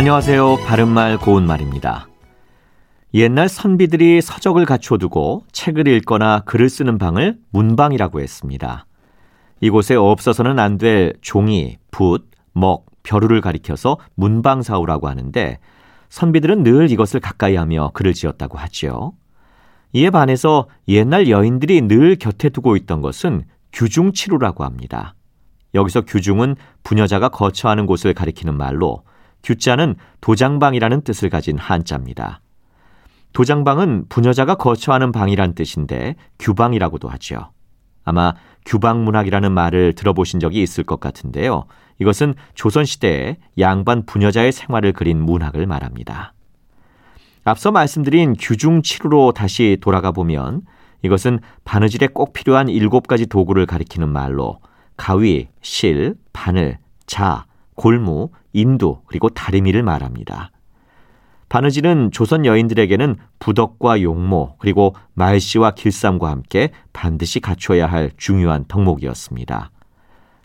안녕하세요. 바른말 고운말입니다. 옛날 선비들이 서적을 갖춰두고 책을 읽거나 글을 쓰는 방을 문방이라고 했습니다. 이곳에 없어서는 안 될 종이, 붓, 먹, 벼루를 가리켜서 문방사우라고 하는데 선비들은 늘 이것을 가까이 하며 글을 지었다고 하지요. 이에 반해서 옛날 여인들이 늘 곁에 두고 있던 것은 규중치루라고 합니다. 여기서 규중은 부녀자가 거처하는 곳을 가리키는 말로 규자는 도장방이라는 뜻을 가진 한자입니다. 도장방은 부녀자가 거처하는 방이란 뜻인데 규방이라고도 하죠. 아마 규방문학이라는 말을 들어보신 적이 있을 것 같은데요. 이것은 조선시대에 양반 부녀자의 생활을 그린 문학을 말합니다. 앞서 말씀드린 규중치루로 다시 돌아가 보면 이것은 바느질에 꼭 필요한 일곱 가지 도구를 가리키는 말로 가위, 실, 바늘, 자, 골무, 인두, 그리고 다리미를 말합니다. 바느질은 조선 여인들에게는 부덕과 용모, 그리고 말씨와 길쌈과 함께 반드시 갖춰야 할 중요한 덕목이었습니다.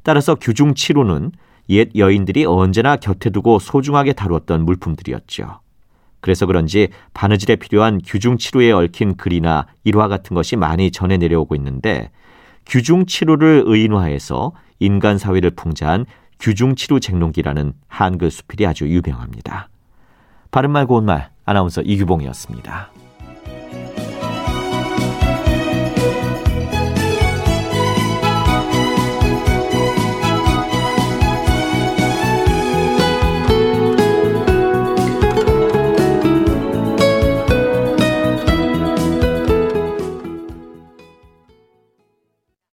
따라서 규중치루는 옛 여인들이 언제나 곁에 두고 소중하게 다루었던 물품들이었죠. 그래서 그런지 바느질에 필요한 규중치루에 얽힌 글이나 일화 같은 것이 많이 전해 내려오고 있는데 규중치루를 의인화해서 인간 사회를 풍자한 규중치루 쟁론기라는 한글 수필이 아주 유명합니다. 바른말 고운말 아나운서 이규봉이었습니다.